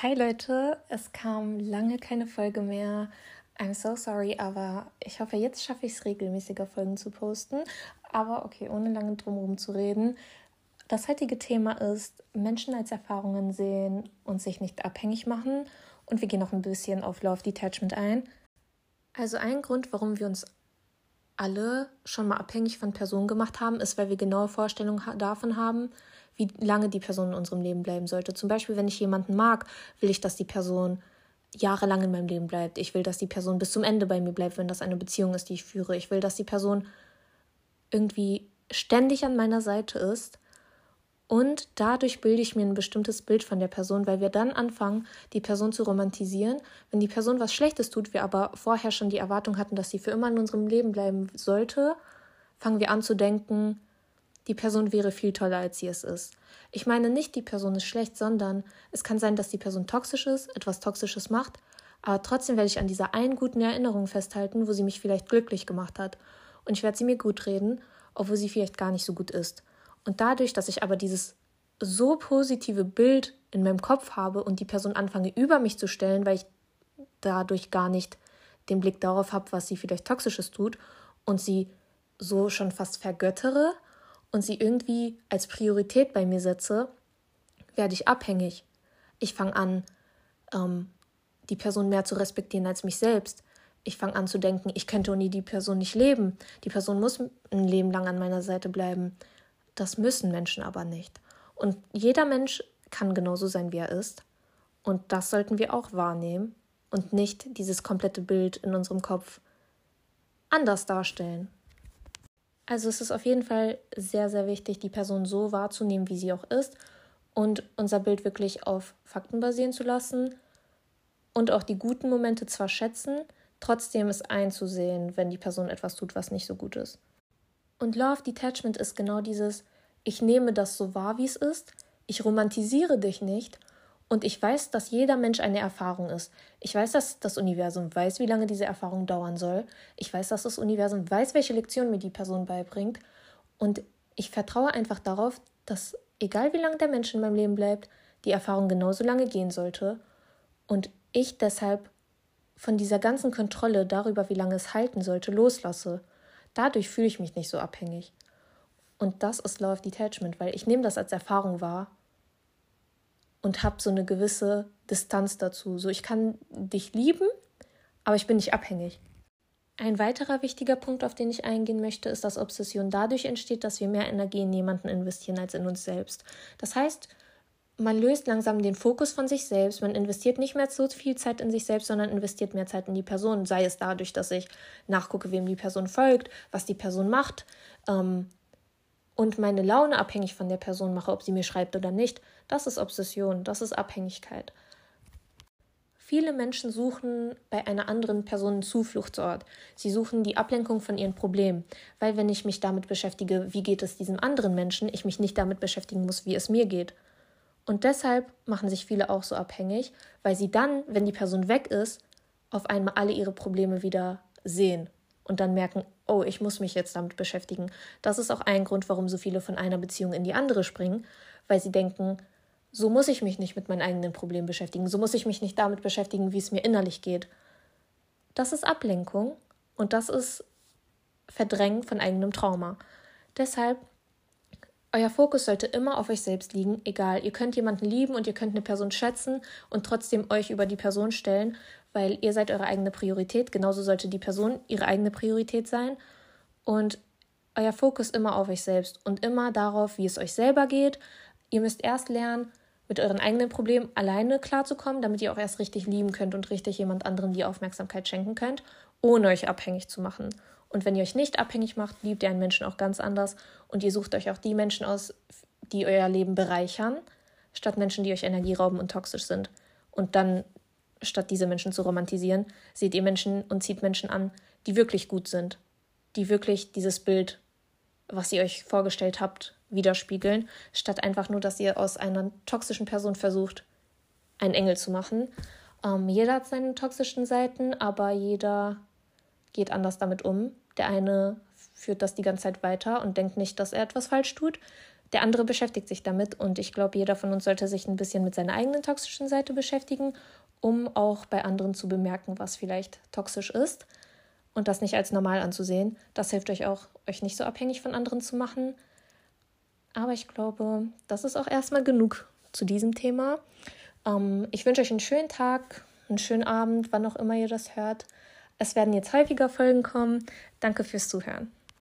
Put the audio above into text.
Hi Leute, es kam lange keine Folge mehr. I'm so sorry, aber ich hoffe, jetzt schaffe ich es regelmäßiger Folgen zu posten. Aber okay, ohne lange drumherum zu reden. Das heutige Thema ist Menschen als Erfahrungen sehen und sich nicht abhängig machen. Und wir gehen noch ein bisschen auf Love Detachment ein. Also ein Grund, warum wir uns alle schon mal abhängig von Personen gemacht haben, ist, weil wir genaue Vorstellungen davon haben, wie lange die Person in unserem Leben bleiben sollte. Zum Beispiel, wenn ich jemanden mag, will ich, dass die Person jahrelang in meinem Leben bleibt. Ich will, dass die Person bis zum Ende bei mir bleibt, wenn das eine Beziehung ist, die ich führe. Ich will, dass die Person irgendwie ständig an meiner Seite ist. Und dadurch bilde ich mir ein bestimmtes Bild von der Person, weil wir dann anfangen, die Person zu romantisieren. Wenn die Person was Schlechtes tut, wir aber vorher schon die Erwartung hatten, dass sie für immer in unserem Leben bleiben sollte, fangen wir an zu denken, die Person wäre viel toller, als sie es ist. Ich meine nicht, die Person ist schlecht, sondern es kann sein, dass die Person toxisch ist, etwas Toxisches macht, aber trotzdem werde ich an dieser einen guten Erinnerung festhalten, wo sie mich vielleicht glücklich gemacht hat. Und ich werde sie mir gut reden, obwohl sie vielleicht gar nicht so gut ist. Und dadurch, dass ich aber dieses so positive Bild in meinem Kopf habe und die Person anfange über mich zu stellen, weil ich dadurch gar nicht den Blick darauf habe, was sie vielleicht Toxisches tut und sie so schon fast vergöttere, und sie irgendwie als Priorität bei mir setze, werde ich abhängig. Ich fange an, ähm, die Person mehr zu respektieren als mich selbst. Ich fange an zu denken, ich könnte ohne die Person nicht leben. Die Person muss ein Leben lang an meiner Seite bleiben. Das müssen Menschen aber nicht. Und jeder Mensch kann genauso sein, wie er ist. Und das sollten wir auch wahrnehmen und nicht dieses komplette Bild in unserem Kopf anders darstellen. Also es ist auf jeden Fall sehr, sehr wichtig, die Person so wahrzunehmen, wie sie auch ist und unser Bild wirklich auf Fakten basieren zu lassen und auch die guten Momente zwar schätzen, trotzdem es einzusehen, wenn die Person etwas tut, was nicht so gut ist. Und Love Detachment ist genau dieses, ich nehme das so wahr, wie es ist, ich romantisiere dich nicht und ich weiß, dass jeder Mensch eine Erfahrung ist. Ich weiß, dass das Universum weiß, wie lange diese Erfahrung dauern soll. Ich weiß, dass das Universum weiß, welche Lektion mir die Person beibringt. Und ich vertraue einfach darauf, dass egal wie lange der Mensch in meinem Leben bleibt, die Erfahrung genauso lange gehen sollte. Und ich deshalb von dieser ganzen Kontrolle darüber, wie lange es halten sollte, loslasse. Dadurch fühle ich mich nicht so abhängig. Und das ist Love Detachment, weil ich nehme das als Erfahrung wahr und habe so eine gewisse Distanz dazu. So, ich kann dich lieben, aber ich bin nicht abhängig. Ein weiterer wichtiger Punkt, auf den ich eingehen möchte, ist, dass Obsession dadurch entsteht, dass wir mehr Energie in jemanden investieren als in uns selbst. Das heißt, man löst langsam den Fokus von sich selbst, man investiert nicht mehr so viel Zeit in sich selbst, sondern investiert mehr Zeit in die Person, sei es dadurch, dass ich nachgucke, wem die Person folgt, was die Person macht, ähm, und meine Laune abhängig von der Person mache, ob sie mir schreibt oder nicht, das ist Obsession, das ist Abhängigkeit. Viele Menschen suchen bei einer anderen Person einen Zufluchtsort. Sie suchen die Ablenkung von ihren Problemen, weil wenn ich mich damit beschäftige, wie geht es diesem anderen Menschen, ich mich nicht damit beschäftigen muss, wie es mir geht. Und deshalb machen sich viele auch so abhängig, weil sie dann, wenn die Person weg ist, auf einmal alle ihre Probleme wieder sehen und dann merken, oh, ich muss mich jetzt damit beschäftigen. Das ist auch ein Grund, warum so viele von einer Beziehung in die andere springen, weil sie denken, so muss ich mich nicht mit meinen eigenen Problemen beschäftigen, so muss ich mich nicht damit beschäftigen, wie es mir innerlich geht. Das ist Ablenkung und das ist Verdrängen von eigenem Trauma. Deshalb, euer Fokus sollte immer auf euch selbst liegen, egal, ihr könnt jemanden lieben und ihr könnt eine Person schätzen und trotzdem euch über die Person stellen weil ihr seid eure eigene Priorität. Genauso sollte die Person ihre eigene Priorität sein. Und euer Fokus immer auf euch selbst und immer darauf, wie es euch selber geht. Ihr müsst erst lernen, mit euren eigenen Problemen alleine klarzukommen, damit ihr auch erst richtig lieben könnt und richtig jemand anderem die Aufmerksamkeit schenken könnt, ohne euch abhängig zu machen. Und wenn ihr euch nicht abhängig macht, liebt ihr einen Menschen auch ganz anders und ihr sucht euch auch die Menschen aus, die euer Leben bereichern, statt Menschen, die euch Energie rauben und toxisch sind. Und dann statt diese Menschen zu romantisieren, seht ihr Menschen und zieht Menschen an, die wirklich gut sind, die wirklich dieses Bild, was ihr euch vorgestellt habt, widerspiegeln, statt einfach nur, dass ihr aus einer toxischen Person versucht, einen Engel zu machen. Ähm, jeder hat seine toxischen Seiten, aber jeder geht anders damit um. Der eine führt das die ganze Zeit weiter und denkt nicht, dass er etwas falsch tut. der andere beschäftigt sich damit und ich glaube, jeder von uns sollte sich ein bisschen mit seiner eigenen toxischen Seite beschäftigen, um auch bei anderen zu bemerken, was vielleicht toxisch ist und das nicht als normal anzusehen. Das hilft euch auch, euch nicht so abhängig von anderen zu machen. Aber ich glaube, das ist auch erstmal genug zu diesem Thema. Ähm, ich wünsche euch einen schönen Tag, einen schönen Abend, wann auch immer ihr das hört. Es werden jetzt häufiger Folgen kommen. Danke fürs Zuhören.